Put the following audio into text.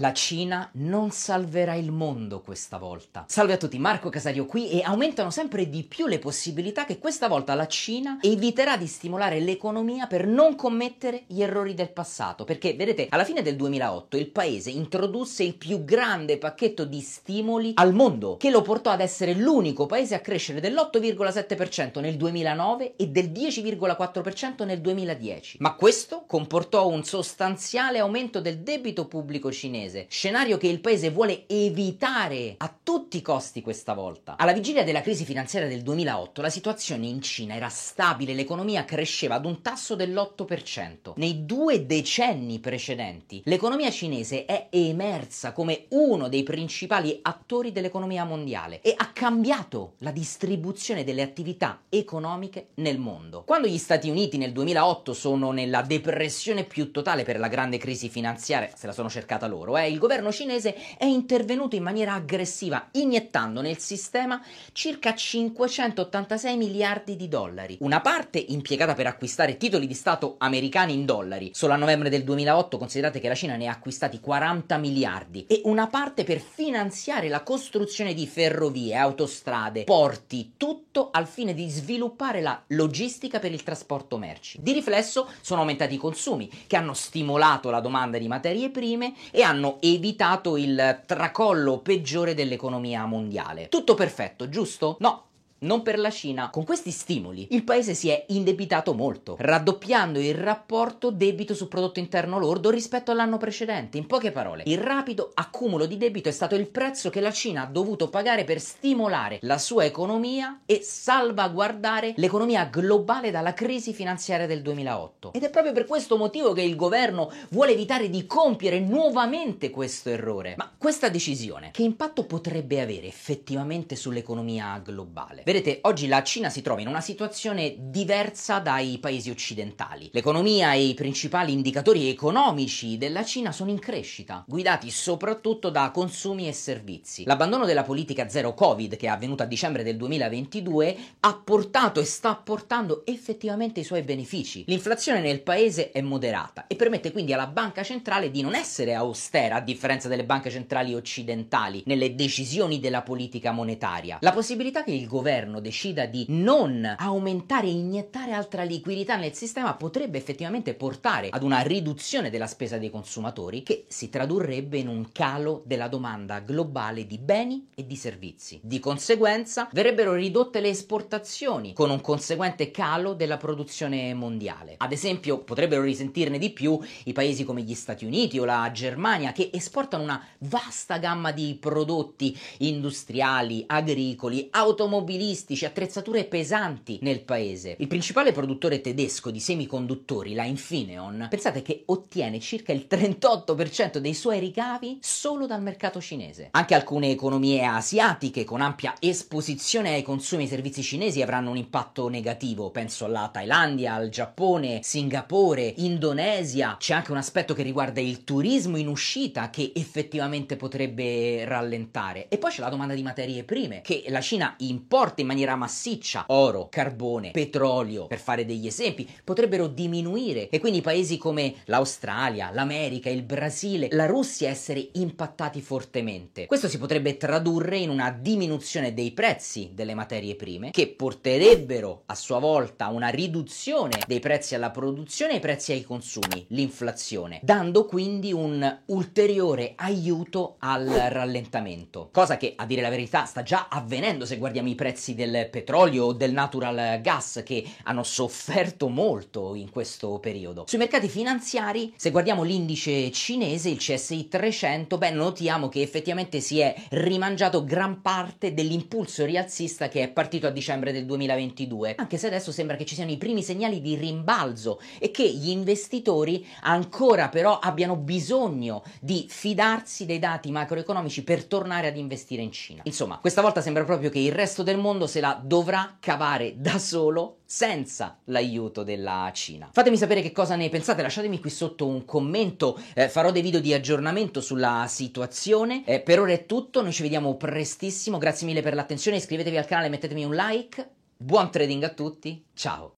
La Cina non salverà il mondo questa volta. Salve a tutti, Marco Casario qui e aumentano sempre di più le possibilità che questa volta la Cina eviterà di stimolare l'economia per non commettere gli errori del passato. Perché, vedete, alla fine del 2008 il paese introdusse il più grande pacchetto di stimoli al mondo, che lo portò ad essere l'unico paese a crescere dell'8,7% nel 2009 e del 10,4% nel 2010. Ma questo comportò un sostanziale aumento del debito pubblico cinese cinese, scenario che il paese vuole evitare a tutti i costi questa volta. Alla vigilia della crisi finanziaria del 2008 la situazione in Cina era stabile, l'economia cresceva ad un tasso dell'8%. Nei due decenni precedenti l'economia cinese è emersa come uno dei principali attori dell'economia mondiale e ha cambiato la distribuzione delle attività economiche nel mondo. Quando gli Stati Uniti nel 2008 sono nella depressione più totale per la grande crisi finanziaria, se la sono cercata loro, loro, eh, il governo cinese è intervenuto in maniera aggressiva, iniettando nel sistema circa 586 miliardi di dollari. Una parte impiegata per acquistare titoli di Stato americani in dollari. Solo a novembre del 2008 considerate che la Cina ne ha acquistati 40 miliardi e una parte per finanziare la costruzione di ferrovie, autostrade, porti, tutto al fine di sviluppare la logistica per il trasporto merci. Di riflesso sono aumentati i consumi che hanno stimolato la domanda di materie prime e hanno hanno evitato il tracollo peggiore dell'economia mondiale. Tutto perfetto, giusto? No, non per la Cina. Con questi stimoli il paese si è indebitato molto, raddoppiando il rapporto debito su prodotto interno lordo rispetto all'anno precedente. In poche parole, il rapido accumulo di debito è stato il prezzo che la Cina ha dovuto pagare per stimolare la sua economia e salvaguardare l'economia globale dalla crisi finanziaria del 2008. Ed è proprio per questo motivo che il governo vuole evitare di compiere nuovamente questo errore. Ma questa decisione che impatto potrebbe avere effettivamente sull'economia globale? Vedete, oggi la Cina si trova in una situazione diversa dai paesi occidentali. L'economia e i principali indicatori economici della Cina sono in crescita, guidati soprattutto da consumi e servizi. L'abbandono della politica zero Covid, che è avvenuta a dicembre del 2022, ha portato e sta portando effettivamente i suoi benefici. L'inflazione nel paese è moderata e permette quindi alla banca centrale di non essere austera, a differenza delle banche centrali occidentali, nelle decisioni della politica monetaria. La possibilità che il governo governo decida di non aumentare e iniettare altra liquidità nel sistema potrebbe effettivamente portare ad una riduzione della spesa dei consumatori che si tradurrebbe in un calo della domanda globale di beni e di servizi. Di conseguenza verrebbero ridotte le esportazioni con un conseguente calo della produzione mondiale. Ad esempio potrebbero risentirne di più i paesi come gli Stati Uniti o la Germania che esportano una vasta gamma di prodotti industriali, agricoli, automobilistici automobilistici, attrezzature pesanti nel paese. Il principale produttore tedesco di semiconduttori, la Infineon, pensate che ottiene circa il 38% dei suoi ricavi solo dal mercato cinese. Anche alcune economie asiatiche con ampia esposizione ai consumi e servizi cinesi avranno un impatto negativo. Penso alla Thailandia, al Giappone, Singapore, Indonesia. C'è anche un aspetto che riguarda il turismo in uscita che effettivamente potrebbe rallentare. E poi c'è la domanda di materie prime che la Cina importa in maniera massiccia oro, carbone, petrolio, per fare degli esempi, potrebbero diminuire e quindi paesi come l'Australia, l'America, il Brasile, la Russia essere impattati fortemente. Questo si potrebbe tradurre in una diminuzione dei prezzi delle materie prime che porterebbero a sua volta a una riduzione dei prezzi alla produzione e prezzi ai consumi, l'inflazione, dando quindi un ulteriore aiuto al rallentamento. Cosa che a dire la verità sta già avvenendo se guardiamo i prezzi prezzi del petrolio o del natural gas che hanno sofferto molto in questo periodo. Sui mercati finanziari, se guardiamo l'indice cinese, il CSI 300, beh, notiamo che effettivamente si è rimangiato gran parte dell'impulso rialzista che è partito a dicembre del 2022, anche se adesso sembra che ci siano i primi segnali di rimbalzo e che gli investitori ancora però abbiano bisogno di fidarsi dei dati macroeconomici per tornare ad investire in Cina. Insomma, questa volta sembra proprio che il resto del mondo se la dovrà cavare da solo senza l'aiuto della Cina. Fatemi sapere che cosa ne pensate, lasciatemi qui sotto un commento, eh, farò dei video di aggiornamento sulla situazione. Eh, per ora è tutto, noi ci vediamo prestissimo, grazie mille per l'attenzione, iscrivetevi al canale, mettetemi un like. Buon trading a tutti, ciao!